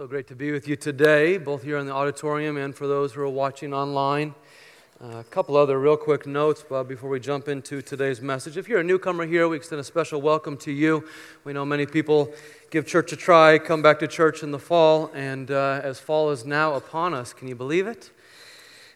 So great to be with you today, both here in the auditorium and for those who are watching online. Uh, a couple other real quick notes uh, before we jump into today's message. If you're a newcomer here, we extend a special welcome to you. We know many people give church a try, come back to church in the fall, and uh, as fall is now upon us, can you believe it?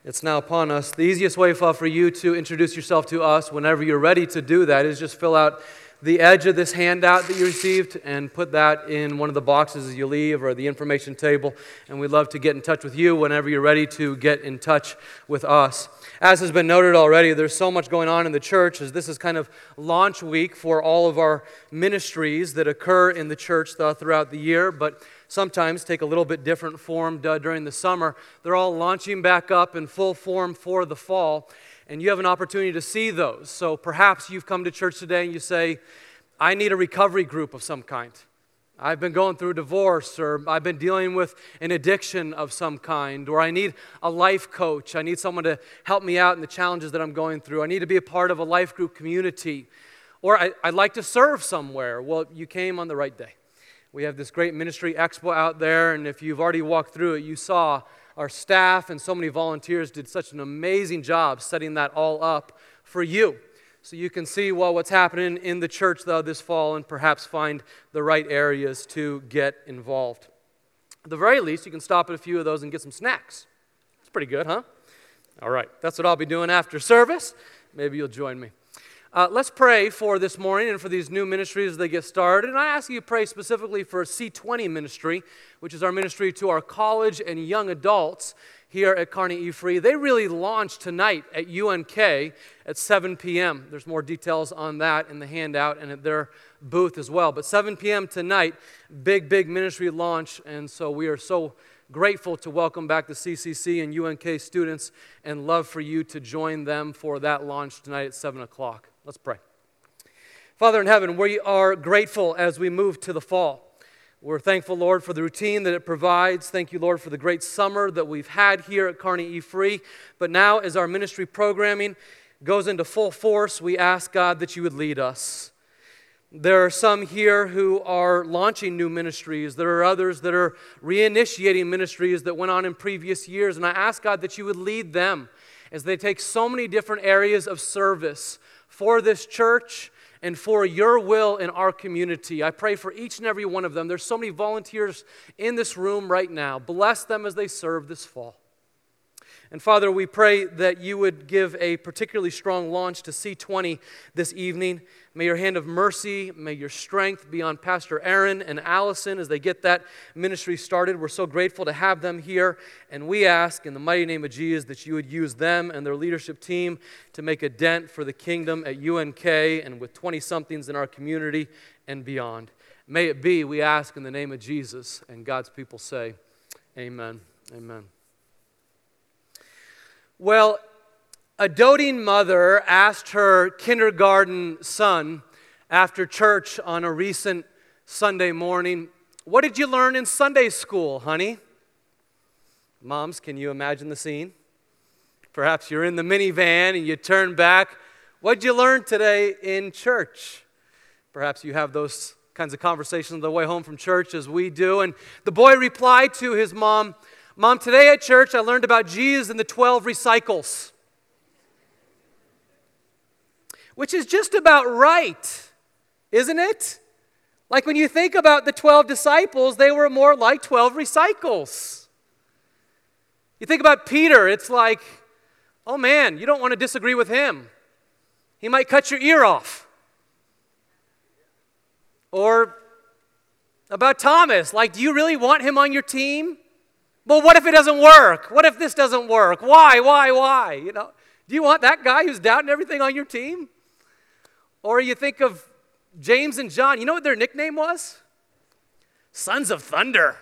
It's now upon us. The easiest way for you to introduce yourself to us whenever you're ready to do that is just fill out the edge of this handout that you received and put that in one of the boxes as you leave or the information table. And we'd love to get in touch with you whenever you're ready to get in touch with us. As has been noted already, there's so much going on in the church as this is kind of launch week for all of our ministries that occur in the church uh, throughout the year, but sometimes take a little bit different form during the summer. They're all launching back up in full form for the fall and you have an opportunity to see those. So perhaps you've come to church today and you say, I need a recovery group of some kind. I've been going through a divorce, or I've been dealing with an addiction of some kind, or I need a life coach. I need someone to help me out in the challenges that I'm going through. I need to be a part of a life group community, or I, would like to serve somewhere. Well, you came on the right day. We have this great ministry expo out there, and if you've already walked through it, you saw our staff and so many volunteers did such an amazing job setting that all up for you. So you can see well, what's happening in the church though this fall and perhaps find the right areas to get involved. At the very least, you can stop at a few of those and get some snacks. It's pretty good, huh? All right, that's what I'll be doing after service. Maybe you'll join me. Uh, let's pray for this morning and for these new ministries as they get started. And I ask you to pray specifically for C20 ministry, which is our ministry to our college and young adults here at Kearney E Free. They really launched tonight at UNK at 7 p.m. There's more details on that in the handout and at their booth as well. But 7 p.m. tonight, big, big ministry launch. And so we are so grateful to welcome back the CCC and UNK students and love for you to join them for that launch tonight at 7 o'clock. Let's pray. Father in heaven, we are grateful as we move to the fall. We're thankful, Lord, for the routine that it provides. Thank you, Lord, for the great summer that we've had here at Kearney E Free. But now, as our ministry programming goes into full force, we ask, God, that you would lead us. There are some here who are launching new ministries. There are others that are reinitiating ministries that went on in previous years. And I ask, God, that you would lead them as they take so many different areas of service for this church and for your will in our community. I pray for each and every one of them. There's so many volunteers in this room right now. Bless them as they serve this fall. And Father, we pray that you would give a particularly strong launch to C20 this evening. May your hand of mercy, may your strength be on Pastor Aaron and Allison as they get that ministry started. We're so grateful to have them here. And we ask in the mighty name of Jesus that you would use them and their leadership team to make a dent for the kingdom at UNK and with 20 somethings in our community and beyond. May it be, we ask in the name of Jesus. And God's people say, Amen. Amen. Well, a doting mother asked her kindergarten son after church on a recent Sunday morning, What did you learn in Sunday school, honey? Moms, can you imagine the scene? Perhaps you're in the minivan and you turn back. What'd you learn today in church? Perhaps you have those kinds of conversations on the way home from church as we do. And the boy replied to his mom, Mom, today at church I learned about Jesus and the 12 recycles which is just about right, isn't it? Like when you think about the 12 disciples, they were more like 12 recycles. You think about Peter, it's like, oh man, you don't want to disagree with him. He might cut your ear off. Or about Thomas, like, do you really want him on your team? Well, what if it doesn't work? What if this doesn't work? Why, why, why? You know, do you want that guy who's doubting everything on your team? Or you think of James and John. You know what their nickname was? Sons of Thunder.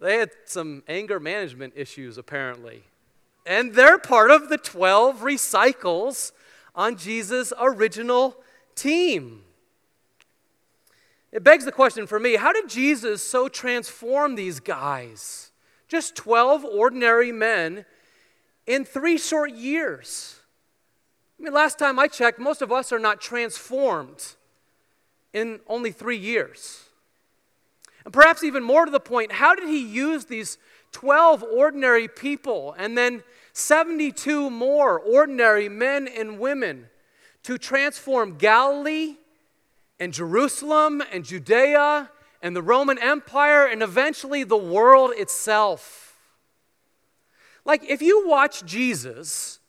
They had some anger management issues, apparently. And they're part of the 12 recycles on Jesus' original team. It begs the question for me how did Jesus so transform these guys? Just 12 ordinary men in three short years. I mean, last time I checked, most of us are not transformed in only three years. And perhaps even more to the point, how did he use these 12 ordinary people and then 72 more ordinary men and women to transform Galilee and Jerusalem and Judea and the Roman Empire and eventually the world itself? Like, if you watch Jesus,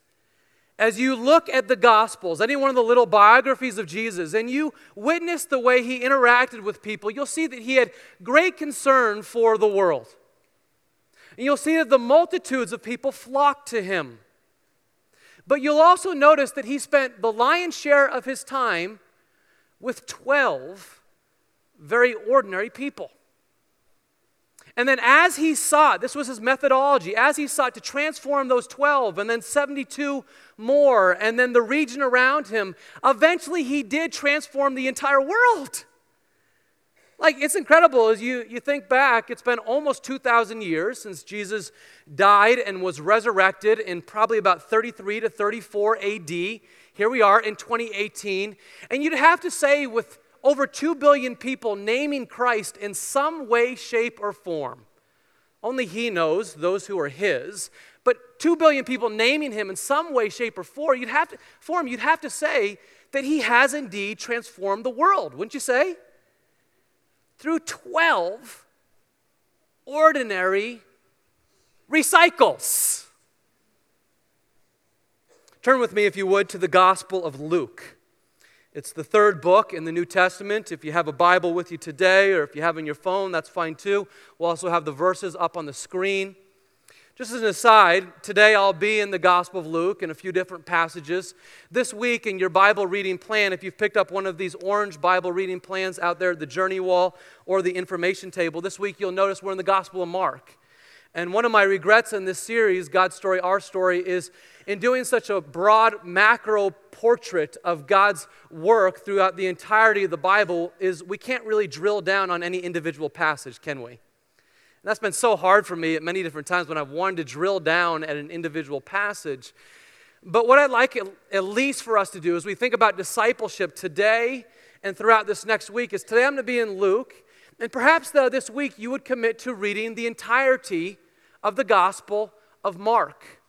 as you look at the Gospels, any one of the little biographies of Jesus, and you witness the way he interacted with people, you'll see that he had great concern for the world. And you'll see that the multitudes of people flocked to him. But you'll also notice that he spent the lion's share of his time with 12 very ordinary people. And then, as he sought, this was his methodology, as he sought to transform those 12 and then 72 more, and then the region around him, eventually he did transform the entire world. Like, it's incredible as you, you think back, it's been almost 2,000 years since Jesus died and was resurrected in probably about 33 to 34 AD. Here we are in 2018. And you'd have to say, with over 2 billion people naming Christ in some way, shape, or form. Only He knows those who are His. But 2 billion people naming Him in some way, shape, or form, you'd have to, form, you'd have to say that He has indeed transformed the world, wouldn't you say? Through 12 ordinary recycles. Turn with me, if you would, to the Gospel of Luke. It's the third book in the New Testament. If you have a Bible with you today, or if you have on your phone, that's fine too. We'll also have the verses up on the screen. Just as an aside, today I'll be in the Gospel of Luke in a few different passages. This week in your Bible reading plan, if you've picked up one of these orange Bible reading plans out there at the journey wall or the information table, this week you'll notice we're in the Gospel of Mark. And one of my regrets in this series, God's Story, Our Story, is in doing such a broad macro portrait of God's work throughout the entirety of the Bible, is we can't really drill down on any individual passage, can we? And that's been so hard for me at many different times when I've wanted to drill down at an individual passage. But what I'd like at least for us to do as we think about discipleship today and throughout this next week is today I'm going to be in Luke. And perhaps though, this week you would commit to reading the entirety of the Gospel of Mark.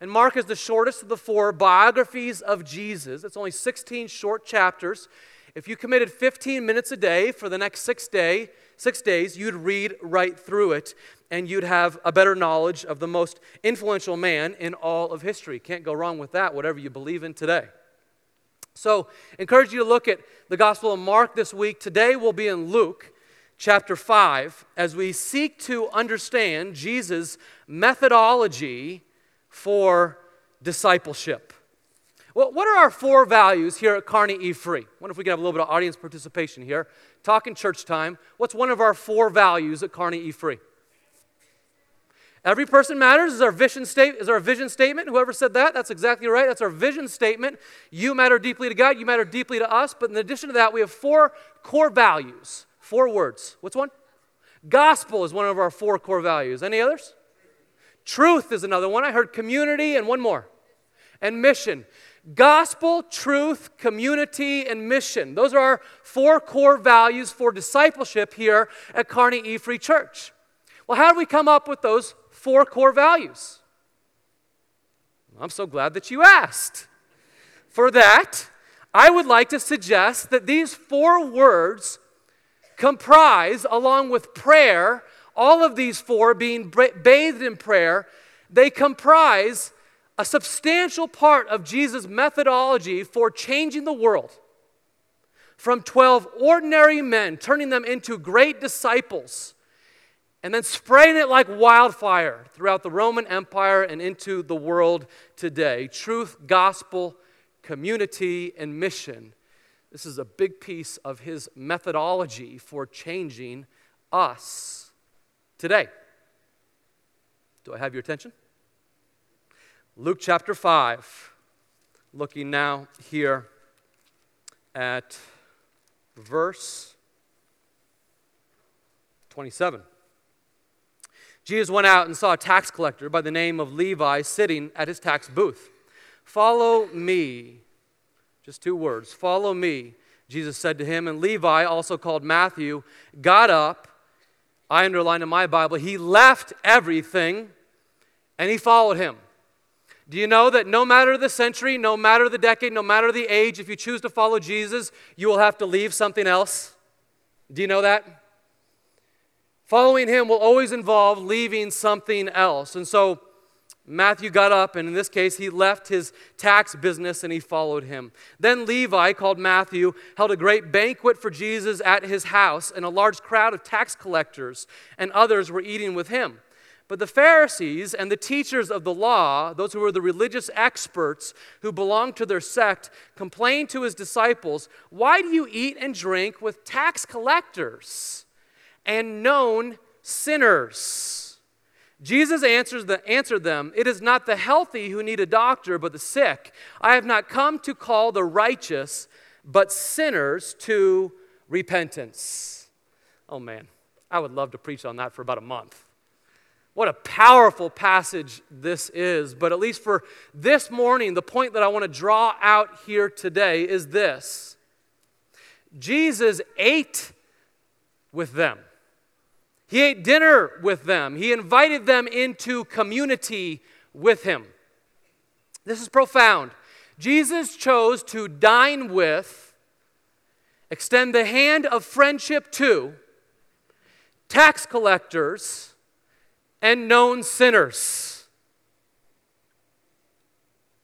And Mark is the shortest of the four biographies of Jesus. It's only 16 short chapters. If you committed 15 minutes a day for the next six, day, six days, you'd read right through it and you'd have a better knowledge of the most influential man in all of history. Can't go wrong with that, whatever you believe in today. So, encourage you to look at the Gospel of Mark this week. Today we'll be in Luke chapter 5 as we seek to understand Jesus' methodology for discipleship. Well, what are our four values here at Kearney E Free? Wonder if we could have a little bit of audience participation here? Talking church time. What's one of our four values at Kearney E Free? Every person matters is our vision statement. Is our vision statement? Whoever said that, that's exactly right. That's our vision statement. You matter deeply to God. You matter deeply to us. But in addition to that, we have four core values. Four words. What's one? Gospel is one of our four core values. Any others? Truth is another one. I heard community and one more. And mission. Gospel, truth, community, and mission. Those are our four core values for discipleship here at Kearney E Free Church. Well, how do we come up with those four core values? I'm so glad that you asked. For that, I would like to suggest that these four words comprise, along with prayer, all of these four being bathed in prayer, they comprise a substantial part of Jesus' methodology for changing the world. From 12 ordinary men, turning them into great disciples, and then spraying it like wildfire throughout the Roman Empire and into the world today. Truth, gospel, community, and mission this is a big piece of his methodology for changing us today. Do I have your attention? Luke chapter 5, looking now here at verse 27. Jesus went out and saw a tax collector by the name of Levi sitting at his tax booth. Follow me, just two words Follow me, Jesus said to him. And Levi, also called Matthew, got up I underline in my Bible, he left everything and he followed him. Do you know that no matter the century, no matter the decade, no matter the age, if you choose to follow Jesus, you will have to leave something else? Do you know that? Following him will always involve leaving something else. And so Matthew got up, and in this case, he left his tax business and he followed him. Then Levi, called Matthew, held a great banquet for Jesus at his house, and a large crowd of tax collectors and others were eating with him. But the Pharisees and the teachers of the law, those who were the religious experts who belonged to their sect, complained to his disciples, Why do you eat and drink with tax collectors and known sinners? Jesus answers the, answered them, It is not the healthy who need a doctor, but the sick. I have not come to call the righteous, but sinners to repentance. Oh man, I would love to preach on that for about a month. What a powerful passage this is. But at least for this morning, the point that I want to draw out here today is this Jesus ate with them. He ate dinner with them. He invited them into community with him. This is profound. Jesus chose to dine with, extend the hand of friendship to, tax collectors and known sinners.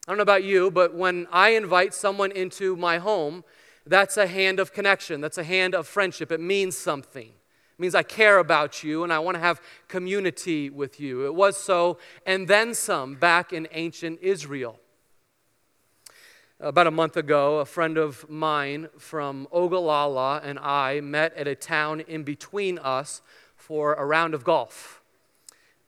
I don't know about you, but when I invite someone into my home, that's a hand of connection. That's a hand of friendship. It means something. Means I care about you and I want to have community with you. It was so, and then some, back in ancient Israel. About a month ago, a friend of mine from Ogallala and I met at a town in between us for a round of golf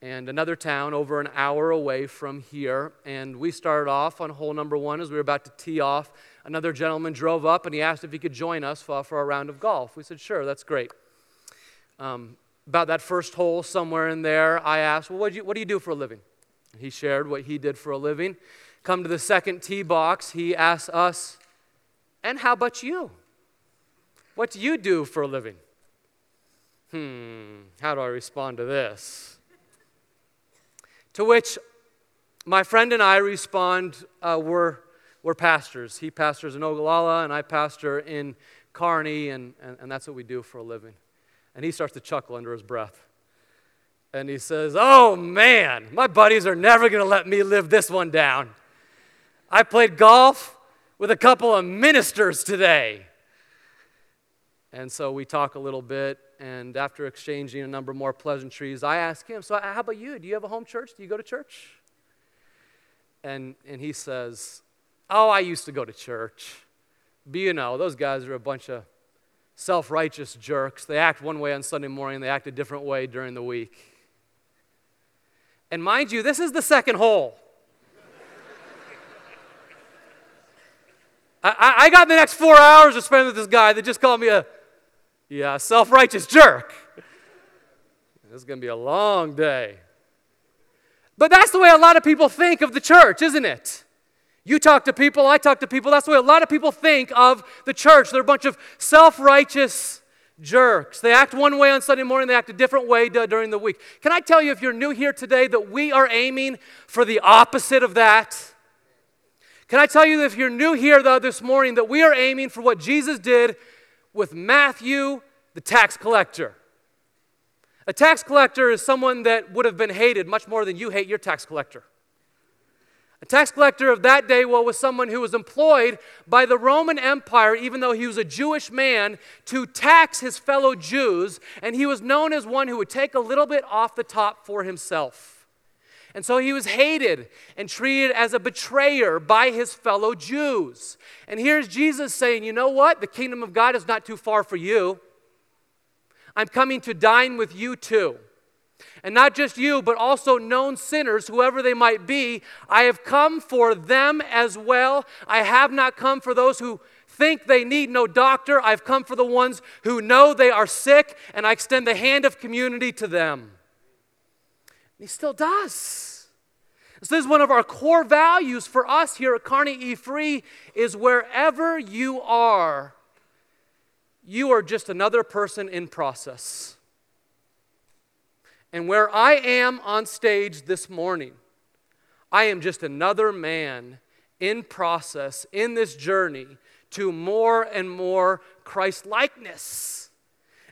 and another town over an hour away from here. And we started off on hole number one as we were about to tee off. Another gentleman drove up and he asked if he could join us for, for a round of golf. We said, sure, that's great. Um, about that first hole, somewhere in there, I asked, well, what do, you, what do you do for a living? He shared what he did for a living. Come to the second tee box, he asked us, and how about you? What do you do for a living? Hmm, how do I respond to this? To which my friend and I respond, uh, we're, we're pastors. He pastors in Ogallala, and I pastor in Kearney, and, and, and that's what we do for a living. And he starts to chuckle under his breath. And he says, Oh man, my buddies are never going to let me live this one down. I played golf with a couple of ministers today. And so we talk a little bit, and after exchanging a number more pleasantries, I ask him, So, how about you? Do you have a home church? Do you go to church? And, and he says, Oh, I used to go to church. But you know, those guys are a bunch of self righteous jerks. They act one way on Sunday morning, they act a different way during the week. And mind you, this is the second hole. I, I got the next four hours to spend with this guy that just called me a yeah, self righteous jerk. This is going to be a long day. But that's the way a lot of people think of the church, isn't it? You talk to people, I talk to people. That's the way a lot of people think of the church. They're a bunch of self righteous jerks. They act one way on Sunday morning, they act a different way during the week. Can I tell you, if you're new here today, that we are aiming for the opposite of that? Can I tell you if you're new here though this morning, that we are aiming for what Jesus did with Matthew, the tax collector. A tax collector is someone that would have been hated much more than you hate your tax collector. A tax collector of that day well, was someone who was employed by the Roman Empire, even though he was a Jewish man, to tax his fellow Jews, and he was known as one who would take a little bit off the top for himself. And so he was hated and treated as a betrayer by his fellow Jews. And here's Jesus saying, You know what? The kingdom of God is not too far for you. I'm coming to dine with you too. And not just you, but also known sinners, whoever they might be. I have come for them as well. I have not come for those who think they need no doctor. I've come for the ones who know they are sick, and I extend the hand of community to them. He still does. This is one of our core values for us here at Kearney E Free is wherever you are, you are just another person in process. And where I am on stage this morning, I am just another man in process in this journey to more and more Christ likeness.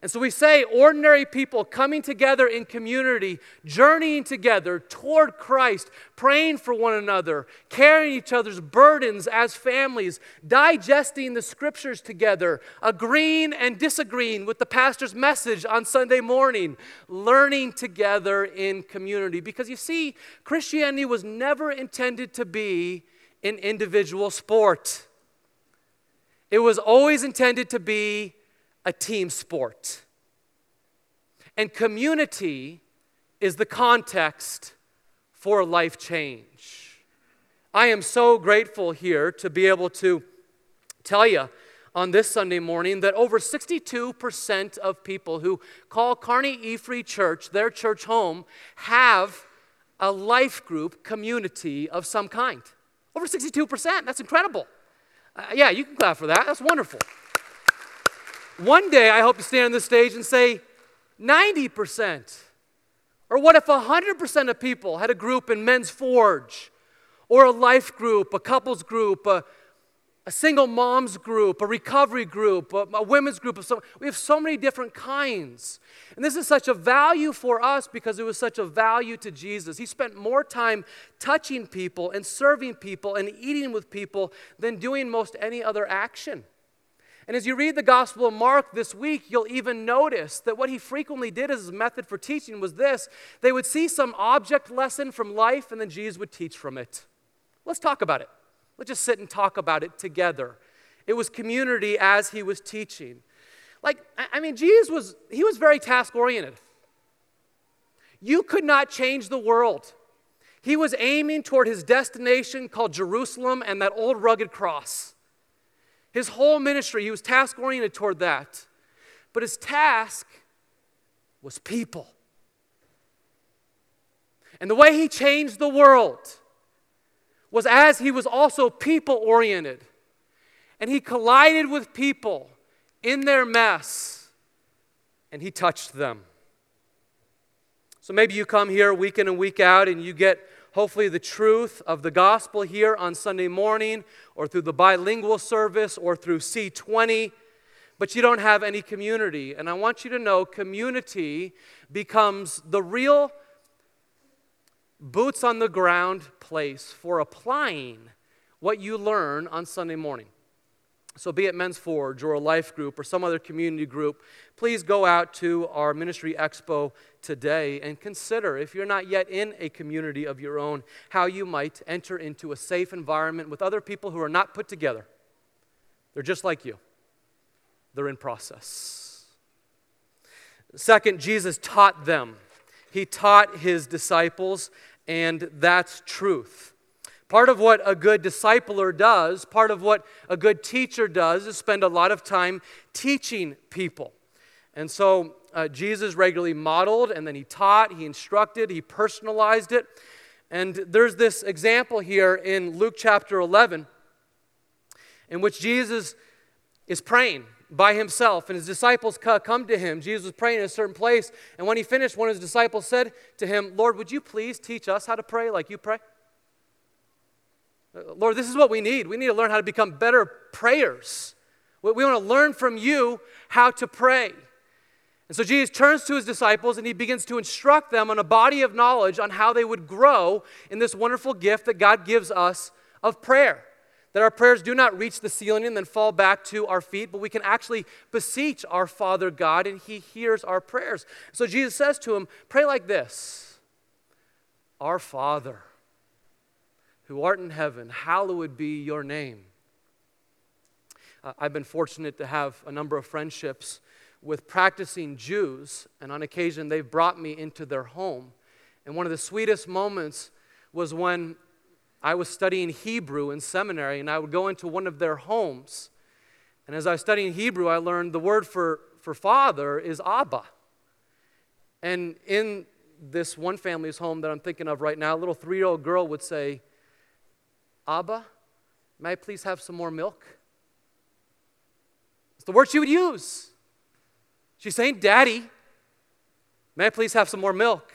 And so we say ordinary people coming together in community, journeying together toward Christ, praying for one another, carrying each other's burdens as families, digesting the scriptures together, agreeing and disagreeing with the pastor's message on Sunday morning, learning together in community. Because you see, Christianity was never intended to be an individual sport, it was always intended to be a team sport. And community is the context for life change. I am so grateful here to be able to tell you on this Sunday morning that over 62% of people who call Kearney E Free Church their church home have a life group community of some kind. Over 62%. That's incredible. Uh, yeah, you can clap for that. That's wonderful. One day, I hope to stand on this stage and say 90%. Or what if 100% of people had a group in Men's Forge, or a life group, a couples group, a, a single moms group, a recovery group, a, a women's group. Of so, we have so many different kinds. And this is such a value for us because it was such a value to Jesus. He spent more time touching people and serving people and eating with people than doing most any other action. And as you read the Gospel of Mark this week, you'll even notice that what he frequently did as his method for teaching was this they would see some object lesson from life, and then Jesus would teach from it. Let's talk about it. Let's just sit and talk about it together. It was community as he was teaching. Like, I mean, Jesus was, he was very task oriented. You could not change the world. He was aiming toward his destination called Jerusalem and that old rugged cross. His whole ministry, he was task oriented toward that. But his task was people. And the way he changed the world was as he was also people oriented. And he collided with people in their mess and he touched them. So maybe you come here week in and week out and you get hopefully the truth of the gospel here on Sunday morning or through the bilingual service or through C20, but you don't have any community. And I want you to know community becomes the real boots on the ground place for applying what you learn on Sunday morning. So, be it Men's Forge or a life group or some other community group, please go out to our ministry expo today and consider, if you're not yet in a community of your own, how you might enter into a safe environment with other people who are not put together. They're just like you, they're in process. Second, Jesus taught them. He taught his disciples, and that's truth. Part of what a good discipler does, part of what a good teacher does, is spend a lot of time teaching people. And so uh, Jesus regularly modeled and then he taught, he instructed, he personalized it. And there's this example here in Luke chapter 11 in which Jesus is praying by himself and his disciples come to him. Jesus was praying in a certain place. And when he finished, one of his disciples said to him, Lord, would you please teach us how to pray like you pray? Lord, this is what we need. We need to learn how to become better prayers. We want to learn from you how to pray. And so Jesus turns to his disciples and he begins to instruct them on a body of knowledge on how they would grow in this wonderful gift that God gives us of prayer. That our prayers do not reach the ceiling and then fall back to our feet, but we can actually beseech our Father God and he hears our prayers. So Jesus says to him, Pray like this Our Father who art in heaven, hallowed be your name. Uh, I've been fortunate to have a number of friendships with practicing Jews, and on occasion they've brought me into their home. And one of the sweetest moments was when I was studying Hebrew in seminary, and I would go into one of their homes. And as I was studying Hebrew, I learned the word for, for father is Abba. And in this one family's home that I'm thinking of right now, a little three year old girl would say, Abba, may I please have some more milk? It's the word she would use. She's saying, Daddy. May I please have some more milk?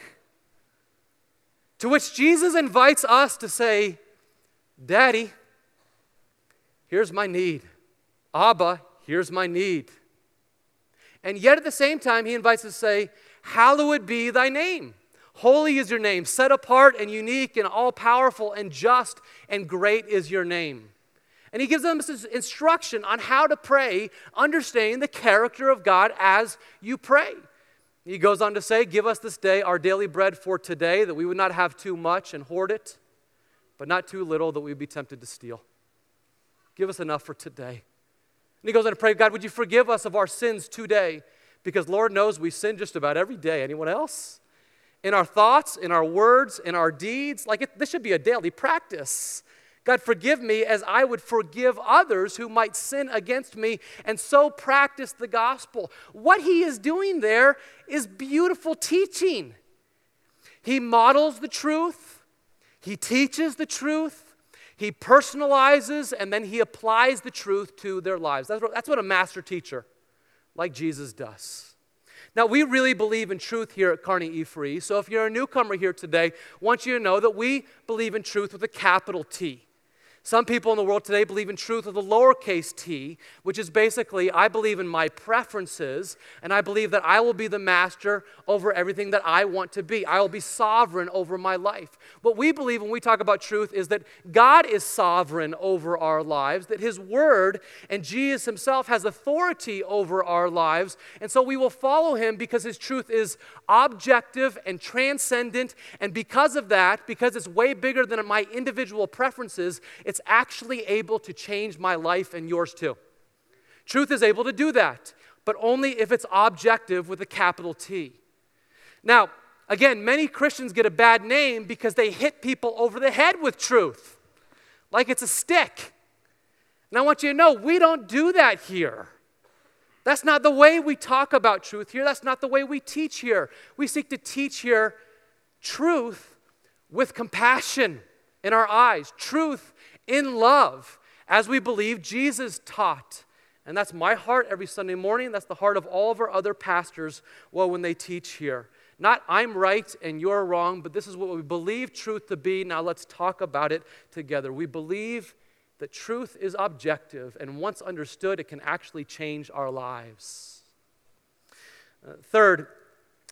To which Jesus invites us to say, Daddy, here's my need. Abba, here's my need. And yet at the same time, he invites us to say, Hallowed be thy name. Holy is your name, set apart and unique and all powerful and just and great is your name. And he gives them this instruction on how to pray, understanding the character of God as you pray. He goes on to say, Give us this day our daily bread for today, that we would not have too much and hoard it, but not too little that we would be tempted to steal. Give us enough for today. And he goes on to pray, God, would you forgive us of our sins today? Because Lord knows we sin just about every day. Anyone else? In our thoughts, in our words, in our deeds. Like it, this should be a daily practice. God, forgive me as I would forgive others who might sin against me, and so practice the gospel. What he is doing there is beautiful teaching. He models the truth, he teaches the truth, he personalizes, and then he applies the truth to their lives. That's what, that's what a master teacher like Jesus does. Now, we really believe in truth here at Kearney E Free. So, if you're a newcomer here today, I want you to know that we believe in truth with a capital T. Some people in the world today believe in truth with a lowercase t, which is basically I believe in my preferences, and I believe that I will be the master over everything that I want to be. I will be sovereign over my life. What we believe when we talk about truth is that God is sovereign over our lives, that His Word and Jesus Himself has authority over our lives, and so we will follow Him because His truth is objective and transcendent, and because of that, because it's way bigger than my individual preferences, it's it's actually able to change my life and yours too. Truth is able to do that, but only if it's objective with a capital T. Now, again, many Christians get a bad name because they hit people over the head with truth, like it's a stick. And I want you to know we don't do that here. That's not the way we talk about truth here. That's not the way we teach here. We seek to teach here truth with compassion in our eyes, truth in love as we believe Jesus taught. And that's my heart every Sunday morning. That's the heart of all of our other pastors well when they teach here. Not I'm right and you're wrong, but this is what we believe truth to be. Now let's talk about it together. We believe that truth is objective, and once understood, it can actually change our lives. Uh, third,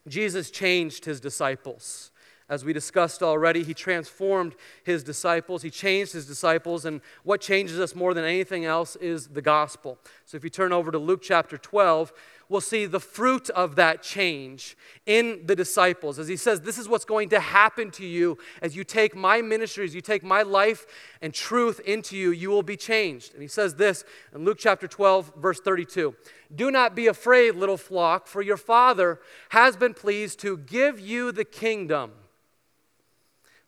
Jesus changed his disciples. As we discussed already, he transformed his disciples. He changed his disciples. And what changes us more than anything else is the gospel. So if you turn over to Luke chapter 12, we'll see the fruit of that change in the disciples. As he says, This is what's going to happen to you as you take my ministry, as you take my life and truth into you, you will be changed. And he says this in Luke chapter 12, verse 32 Do not be afraid, little flock, for your Father has been pleased to give you the kingdom.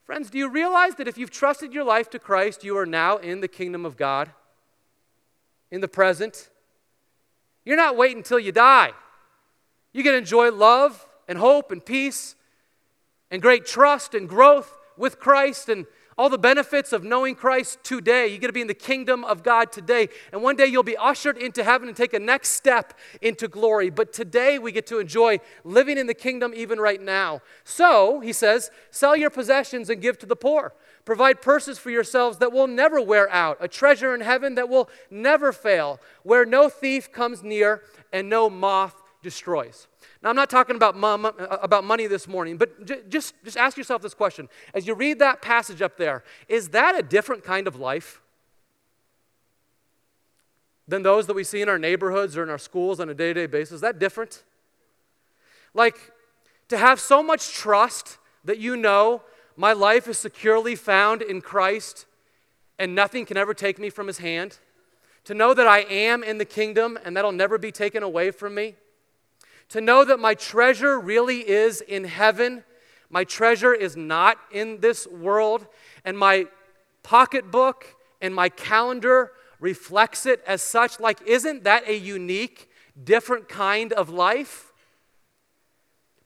Friends, do you realize that if you've trusted your life to Christ, you are now in the kingdom of God? In the present? You're not waiting until you die. You to enjoy love and hope and peace and great trust and growth with Christ and all the benefits of knowing Christ today. You get to be in the kingdom of God today. And one day you'll be ushered into heaven and take a next step into glory. But today we get to enjoy living in the kingdom even right now. So, he says, sell your possessions and give to the poor. Provide purses for yourselves that will never wear out, a treasure in heaven that will never fail, where no thief comes near and no moth destroys. Now, I'm not talking about, mom, uh, about money this morning, but j- just, just ask yourself this question. As you read that passage up there, is that a different kind of life than those that we see in our neighborhoods or in our schools on a day to day basis? Is that different? Like, to have so much trust that you know my life is securely found in Christ and nothing can ever take me from his hand. To know that I am in the kingdom and that'll never be taken away from me to know that my treasure really is in heaven. My treasure is not in this world, and my pocketbook and my calendar reflects it as such. Like, isn't that a unique, different kind of life?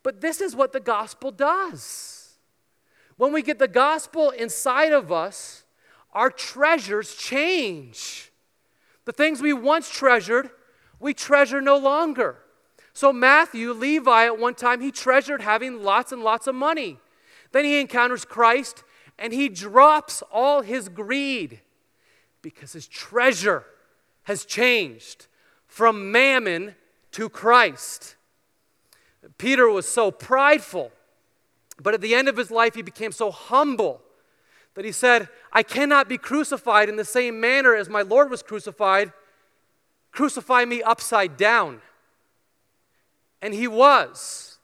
But this is what the gospel does. When we get the gospel inside of us, our treasures change. The things we once treasured, we treasure no longer. So, Matthew, Levi, at one time, he treasured having lots and lots of money. Then he encounters Christ and he drops all his greed because his treasure has changed from mammon to Christ. Peter was so prideful, but at the end of his life, he became so humble that he said, I cannot be crucified in the same manner as my Lord was crucified. Crucify me upside down. And he was.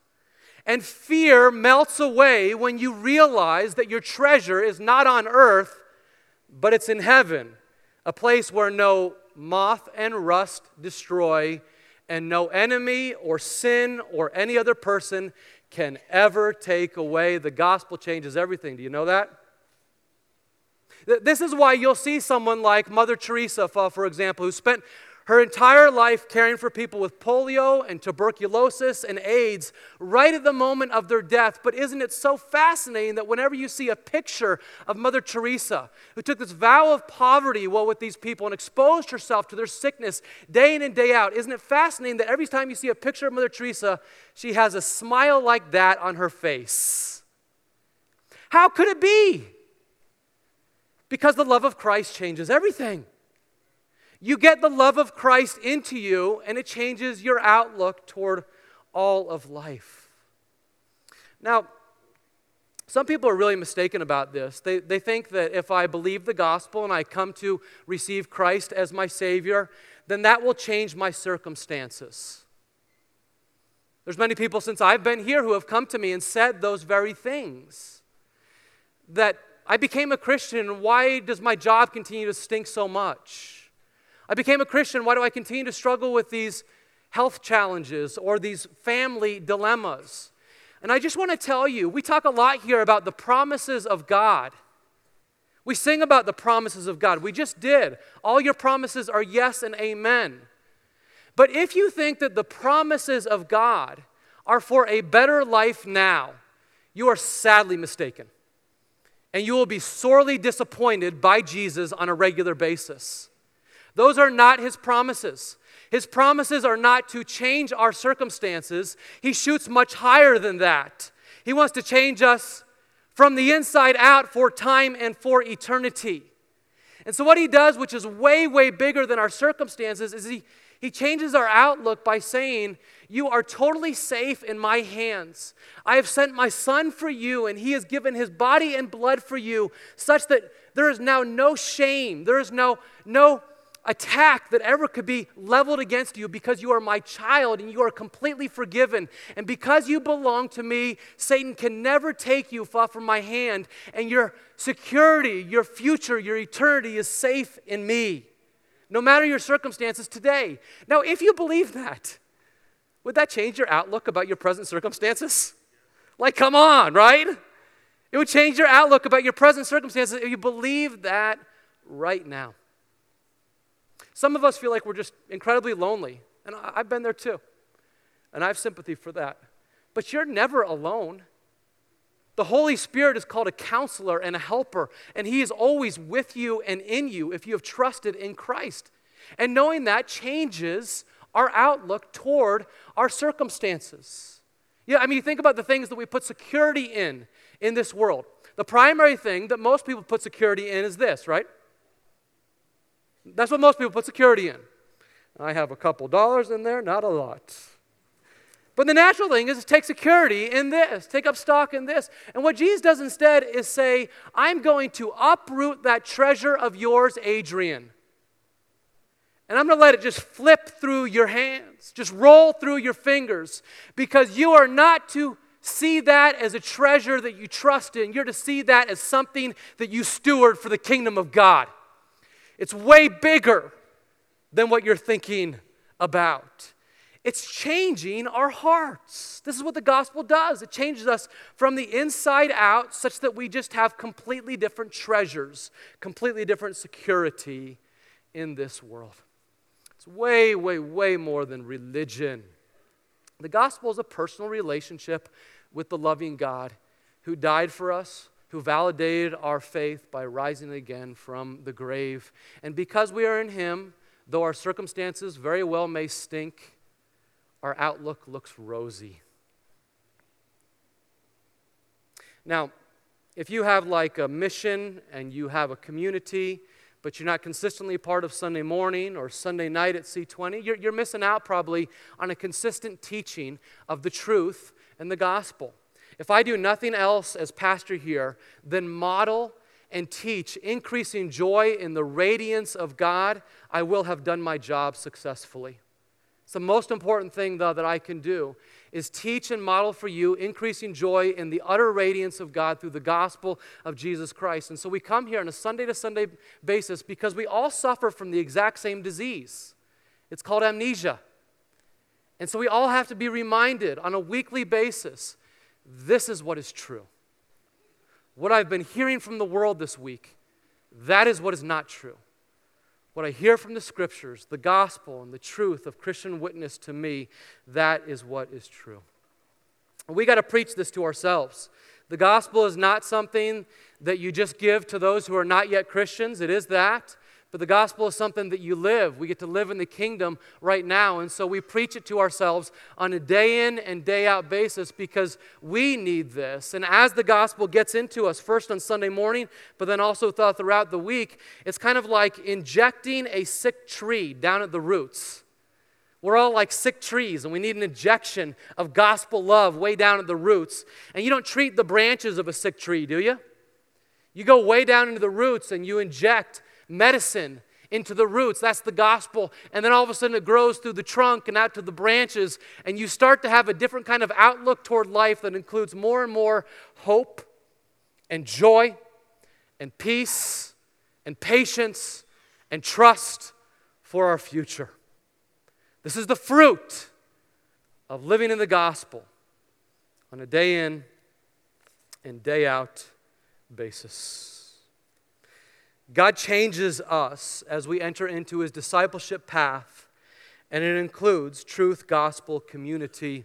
And fear melts away when you realize that your treasure is not on earth, but it's in heaven, a place where no moth and rust destroy, and no enemy or sin or any other person can ever take away. The gospel changes everything. Do you know that? This is why you'll see someone like Mother Teresa, for example, who spent her entire life caring for people with polio and tuberculosis and AIDS right at the moment of their death. But isn't it so fascinating that whenever you see a picture of Mother Teresa, who took this vow of poverty while with these people and exposed herself to their sickness day in and day out, isn't it fascinating that every time you see a picture of Mother Teresa, she has a smile like that on her face? How could it be? Because the love of Christ changes everything. You get the love of Christ into you, and it changes your outlook toward all of life. Now, some people are really mistaken about this. They, they think that if I believe the gospel and I come to receive Christ as my Savior, then that will change my circumstances. There's many people since I've been here who have come to me and said those very things. That I became a Christian, why does my job continue to stink so much? I became a Christian. Why do I continue to struggle with these health challenges or these family dilemmas? And I just want to tell you, we talk a lot here about the promises of God. We sing about the promises of God. We just did. All your promises are yes and amen. But if you think that the promises of God are for a better life now, you are sadly mistaken. And you will be sorely disappointed by Jesus on a regular basis. Those are not his promises. His promises are not to change our circumstances. He shoots much higher than that. He wants to change us from the inside out for time and for eternity. And so, what he does, which is way, way bigger than our circumstances, is he, he changes our outlook by saying, You are totally safe in my hands. I have sent my son for you, and he has given his body and blood for you, such that there is now no shame, there is no, no attack that ever could be leveled against you because you are my child and you are completely forgiven. And because you belong to me, Satan can never take you far from my hand. And your security, your future, your eternity is safe in me, no matter your circumstances today. Now, if you believe that, would that change your outlook about your present circumstances? Like, come on, right? It would change your outlook about your present circumstances if you believe that right now. Some of us feel like we're just incredibly lonely, and I've been there too. And I have sympathy for that. But you're never alone. The Holy Spirit is called a counselor and a helper, and He is always with you and in you if you have trusted in Christ. And knowing that changes our outlook toward our circumstances. Yeah, I mean, you think about the things that we put security in in this world. The primary thing that most people put security in is this, right? That's what most people put security in. I have a couple dollars in there, not a lot. But the natural thing is to take security in this, take up stock in this. And what Jesus does instead is say, I'm going to uproot that treasure of yours, Adrian. And I'm going to let it just flip through your hands, just roll through your fingers, because you are not to see that as a treasure that you trust in. You're to see that as something that you steward for the kingdom of God. It's way bigger than what you're thinking about. It's changing our hearts. This is what the gospel does. It changes us from the inside out such that we just have completely different treasures, completely different security in this world. It's way, way, way more than religion. The gospel is a personal relationship with the loving God who died for us, who validated our faith by rising again from the grave. And because we are in Him, though our circumstances very well may stink, our outlook looks rosy. Now, if you have like a mission and you have a community, but you're not consistently part of Sunday morning or Sunday night at C20, you're, you're missing out probably on a consistent teaching of the truth and the gospel. If I do nothing else as pastor here, then model and teach increasing joy in the radiance of God, I will have done my job successfully. It's the most important thing, though, that I can do is teach and model for you increasing joy in the utter radiance of God through the gospel of Jesus Christ. And so we come here on a Sunday to Sunday basis because we all suffer from the exact same disease. It's called amnesia. And so we all have to be reminded on a weekly basis this is what is true. What I've been hearing from the world this week, that is what is not true what I hear from the scriptures, the gospel, and the truth of Christian witness to me, that is what is true. we got to preach this to ourselves. The gospel is not something that you just give to those who are not yet Christians, it is that. But the gospel is something that you live. We get to live in the kingdom right now. And so we preach it to ourselves on a day in and day out basis because we need this. And as the gospel gets into us, first on Sunday morning, but then also throughout the week, it's kind of like injecting a sick tree down at the roots. We're all like sick trees, and we need an injection of gospel love way down at the roots. And you don't treat the branches of a sick tree, do you? You go way down into the roots and you inject medicine into the roots. That's the gospel. And then all of a sudden it grows through the trunk and out to the branches. And you start to have a different kind of outlook toward life that includes more and more hope and joy and peace and patience and trust for our future. This is the fruit of living in the gospel on a day in and day out basis. God changes us as we enter into his discipleship path, and it includes truth, gospel, community,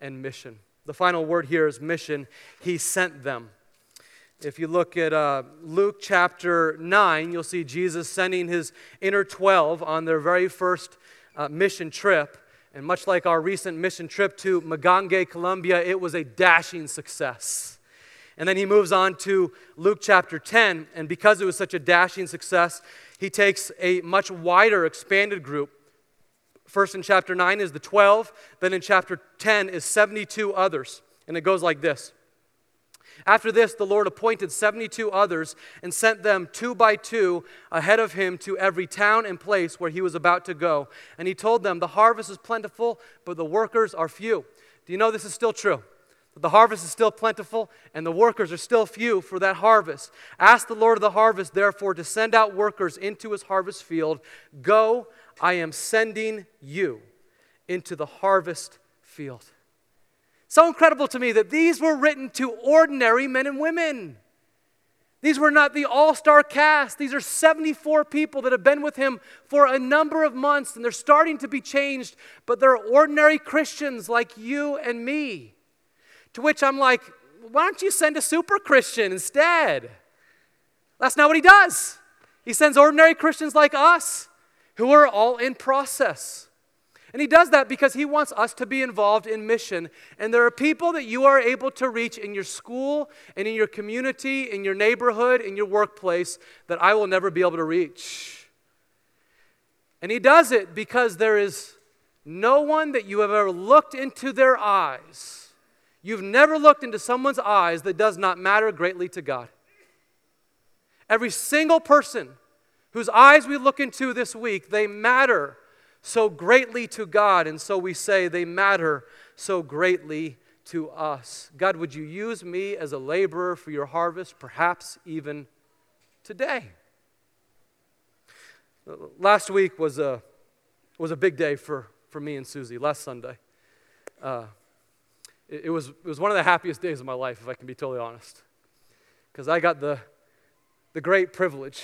and mission. The final word here is mission. He sent them. If you look at uh, Luke chapter 9, you'll see Jesus sending his inner 12 on their very first uh, mission trip. And much like our recent mission trip to Maganga, Colombia, it was a dashing success. And then he moves on to Luke chapter 10. And because it was such a dashing success, he takes a much wider, expanded group. First in chapter 9 is the 12, then in chapter 10 is 72 others. And it goes like this. After this, the Lord appointed 72 others and sent them two by two ahead of him to every town and place where he was about to go. And he told them, The harvest is plentiful, but the workers are few. Do you know this is still true? The harvest is still plentiful, and the workers are still few for that harvest. Ask the Lord of the harvest, therefore, to send out workers into his harvest field. Go, I am sending you into the harvest field. So incredible to me that these were written to ordinary men and women. These were not the all star cast. These are 74 people that have been with him for a number of months, and they're starting to be changed, but they're ordinary Christians like you and me. To which I'm like, why don't you send a super Christian instead? That's not what he does. He sends ordinary Christians like us who are all in process. And he does that because he wants us to be involved in mission. And there are people that you are able to reach in your school and in your community, in your neighborhood, in your workplace that I will never be able to reach. And he does it because there is no one that you have ever looked into their eyes You've never looked into someone's eyes that does not matter greatly to God. Every single person whose eyes we look into this week, they matter so greatly to God. And so we say they matter so greatly to us. God, would you use me as a laborer for your harvest, perhaps even today? Last week was a, was a big day for, for me and Susie, last Sunday. Uh, it, it, was, it was one of the happiest days of my life, if I can be totally honest. Because I got the, the great privilege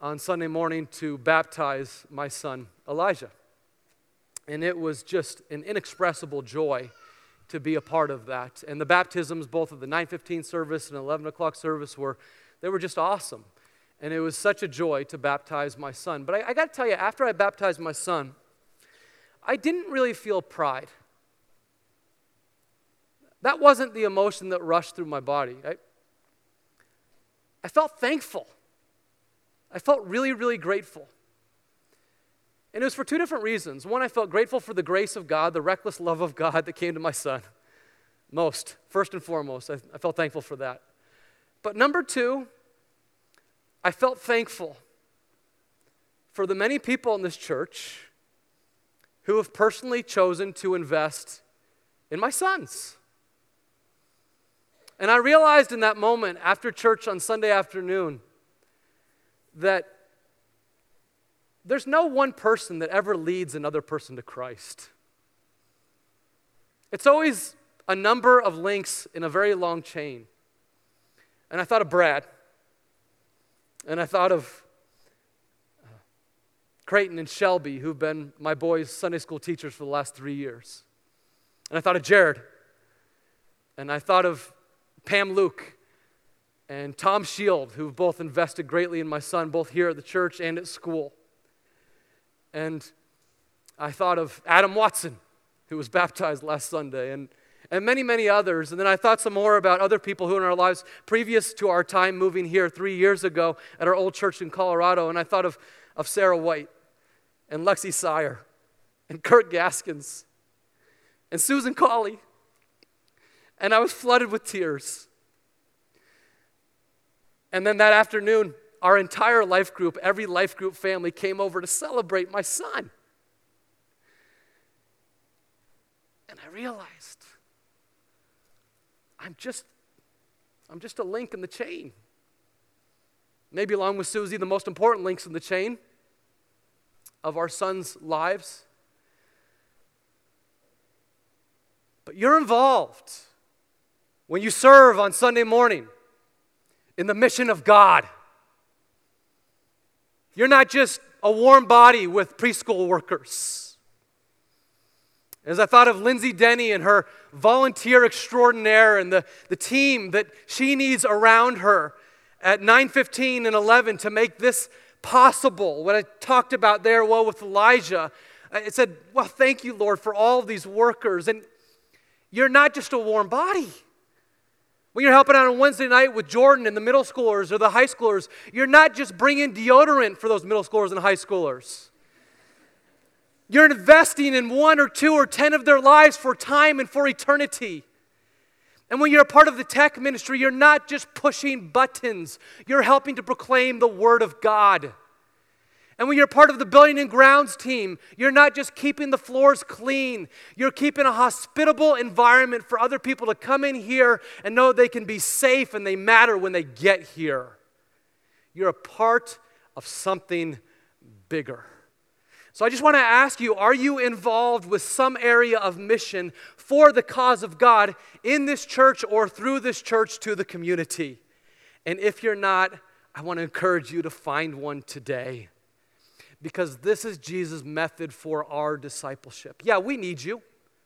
on Sunday morning to baptize my son, Elijah. And it was just an inexpressible joy to be a part of that. And the baptisms, both of the 9:15 service and 11 o'clock service, were they were just awesome. And it was such a joy to baptize my son. But I, I got to tell you, after I baptized my son, I didn't really feel pride. That wasn't the emotion that rushed through my body. I, I felt thankful. I felt really, really grateful. And it was for two different reasons. One, I felt grateful for the grace of God, the reckless love of God that came to my son. Most, first and foremost, I, I felt thankful for that. But number two, I felt thankful for the many people in this church who have personally chosen to invest in my sons. And I realized in that moment after church on Sunday afternoon that there's no one person that ever leads another person to Christ. It's always a number of links in a very long chain. And I thought of Brad. And I thought of uh, Creighton and Shelby, who've been my boys' Sunday school teachers for the last three years. And I thought of Jared. And I thought of Pam Luke and Tom Shield, who've both invested greatly in my son, both here at the church and at school. And I thought of Adam Watson, who was baptized last Sunday, and, and many, many others. And then I thought some more about other people who in our lives previous to our time moving here three years ago at our old church in Colorado. And I thought of, of Sarah White and Lexi Sire and Kurt Gaskins and Susan Colley. And I was flooded with tears. And then that afternoon, our entire life group, every life group family came over to celebrate my son. And I realized I'm just I'm just a link in the chain. Maybe along with Susie, the most important links in the chain of our sons' lives. But you're involved when you serve on Sunday morning in the mission of God. You're not just a warm body with preschool workers. As I thought of Lindsay Denny and her volunteer extraordinaire and the, the team that she needs around her at 9:15 and 11 to make this possible. What I talked about there, well, with Elijah, it said, Well, thank you, Lord, for all these workers. And you're not just a warm body. When you're helping out on Wednesday night with Jordan and the middle schoolers or the high schoolers, you're not just bringing deodorant for those middle schoolers and high schoolers. You're investing in one or two or ten of their lives for time and for eternity. And when you're a part of the tech ministry, you're not just pushing buttons, you're helping to proclaim the Word of God. And when you're part of the building and grounds team, you're not just keeping the floors clean, you're keeping a hospitable environment for other people to come in here and know they can be safe and they matter when they get here. You're a part of something bigger. So I just want to ask you are you involved with some area of mission for the cause of God in this church or through this church to the community? And if you're not, I want to encourage you to find one today because this is Jesus' method for our discipleship. Yeah, we need you.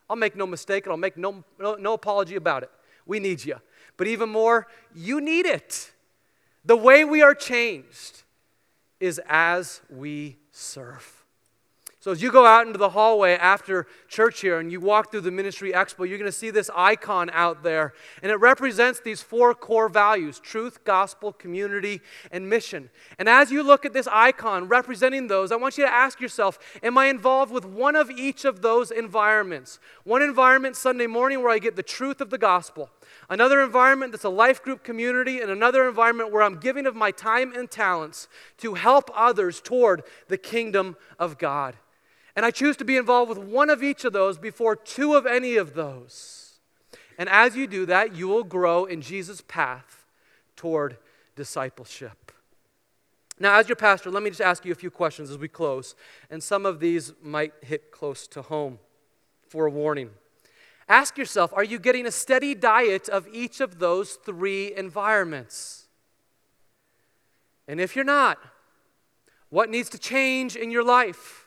I'll make no mistake and I'll make no, no, no, apology about it. We need you. But even more, you need it. The way we are changed is as we serve. So, as you go out into the hallway after church here and you walk through the Ministry Expo, you're going to see this icon out there. And it represents these four core values truth, gospel, community, and mission. And as you look at this icon representing those, I want you to ask yourself Am I involved with one of each of those environments? One environment Sunday morning where I get the truth of the gospel, another environment that's a life group community, and another environment where I'm giving of my time and talents to help others toward the kingdom of God. And I choose to be involved with one of each of those before two of any of those. And as you do that, you will grow in Jesus' path toward discipleship. Now, as your pastor, let me just ask you a few questions as we close. And some of these might hit close to home for a warning. Ask yourself are you getting a steady diet of each of those three environments? And if you're not, what needs to change in your life?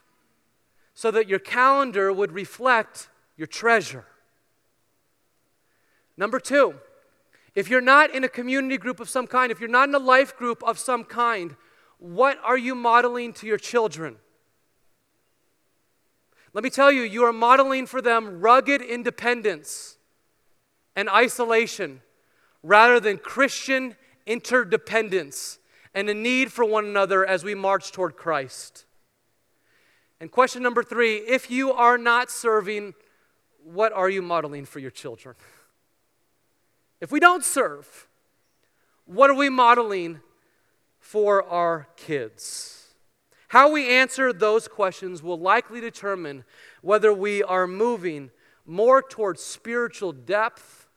So that your calendar would reflect your treasure. Number two, if you're not in a community group of some kind, if you're not in a life group of some kind, what are you modeling to your children? Let me tell you, you are modeling for them rugged independence and isolation rather than Christian interdependence and a need for one another as we march toward Christ. And question number three if you are not serving, what are you modeling for your children? If we don't serve, what are we modeling for our kids? How we answer those questions will likely determine whether we are moving more towards spiritual depth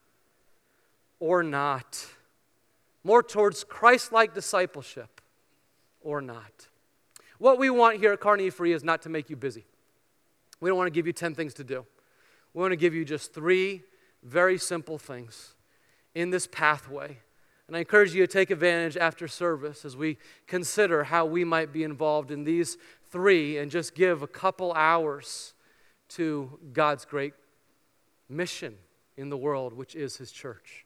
or not, more towards Christ like discipleship or not. What we want here at Kearney Free is not to make you busy. We don't want to give you 10 things to do. We want to give you just three very simple things in this pathway and I encourage you to take advantage after service as we consider how we might be involved in these three and just give a couple hours to God's great mission in the world, which is His church.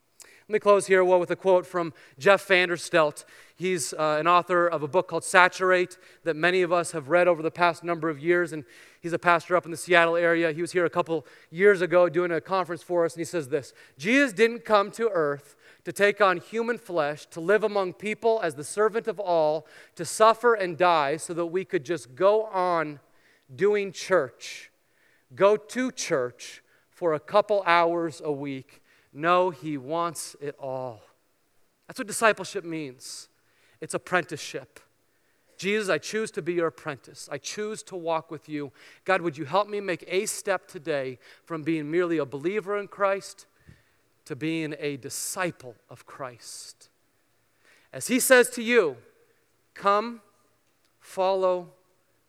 Let me close here well, with a quote from Jeff Vanderstelt. He's uh, an author of a book called Saturate that many of us have read over the past number of years, and he's a pastor up in the Seattle area. He was here a couple years ago doing a conference for us, and he says this Jesus didn't come to earth to take on human flesh, to live among people as the servant of all, to suffer and die so that we could just go on doing church, go to church for a couple hours a week. No, he wants it all. That's what discipleship means it's apprenticeship. Jesus, I choose to be your apprentice. I choose to walk with you. God, would you help me make a step today from being merely a believer in Christ to being a disciple of Christ. As he says to you, Come, follow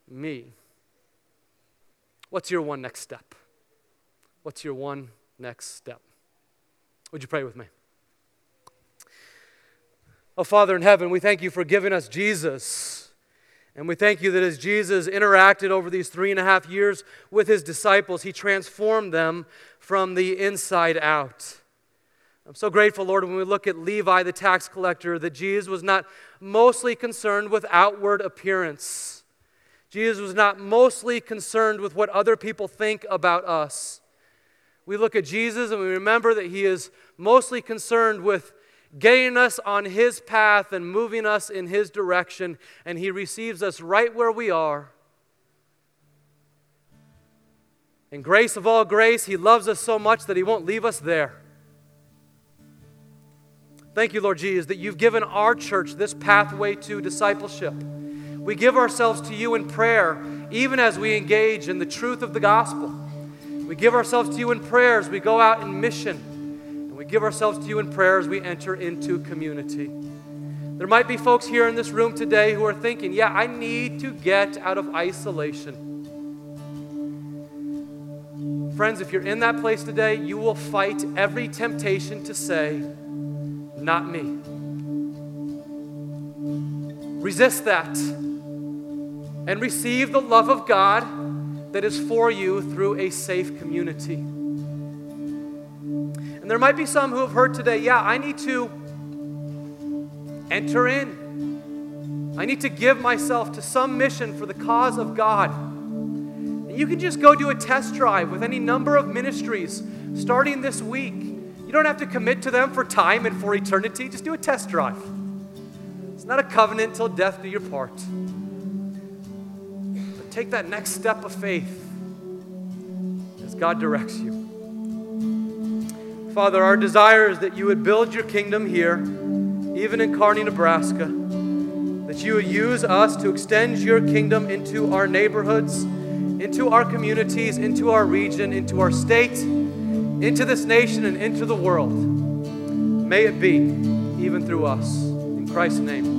me. What's your one next step? What's your one next step? Would you pray with me? Oh, Father in heaven, we thank you for giving us Jesus. And we thank you that as Jesus interacted over these three and a half years with his disciples, he transformed them from the inside out. I'm so grateful, Lord, when we look at Levi, the tax collector, that Jesus was not mostly concerned with outward appearance. Jesus was not mostly concerned with what other people think about us. We look at Jesus and we remember that he is mostly concerned with getting us on his path and moving us in his direction, and he receives us right where we are. In grace of all grace, he loves us so much that he won't leave us there. Thank you, Lord Jesus, that you've given our church this pathway to discipleship. We give ourselves to you in prayer, even as we engage in the truth of the gospel. We give ourselves to you in prayers. we go out in mission. And we give ourselves to you in prayers. we enter into community. There might be folks here in this room today who are thinking, yeah, I need to get out of isolation. Friends, if you're in that place today, you will fight every temptation to say, not me. Resist that and receive the love of God that is for you through a safe community. And there might be some who have heard today, yeah, I need to enter in. I need to give myself to some mission for the cause of God. And you can just go do a test drive with any number of ministries starting this week. You don't have to commit to them for time and for eternity. Just do a test drive. It's not a covenant until death do your part. Take that next step of faith as God directs you. Father, our desire is that you would build your kingdom here, even in Kearney, Nebraska. That you would use us to extend your kingdom into our neighborhoods, into our communities, into our region, into our state into this nation and into the world. May it be even through us. In Christ's name.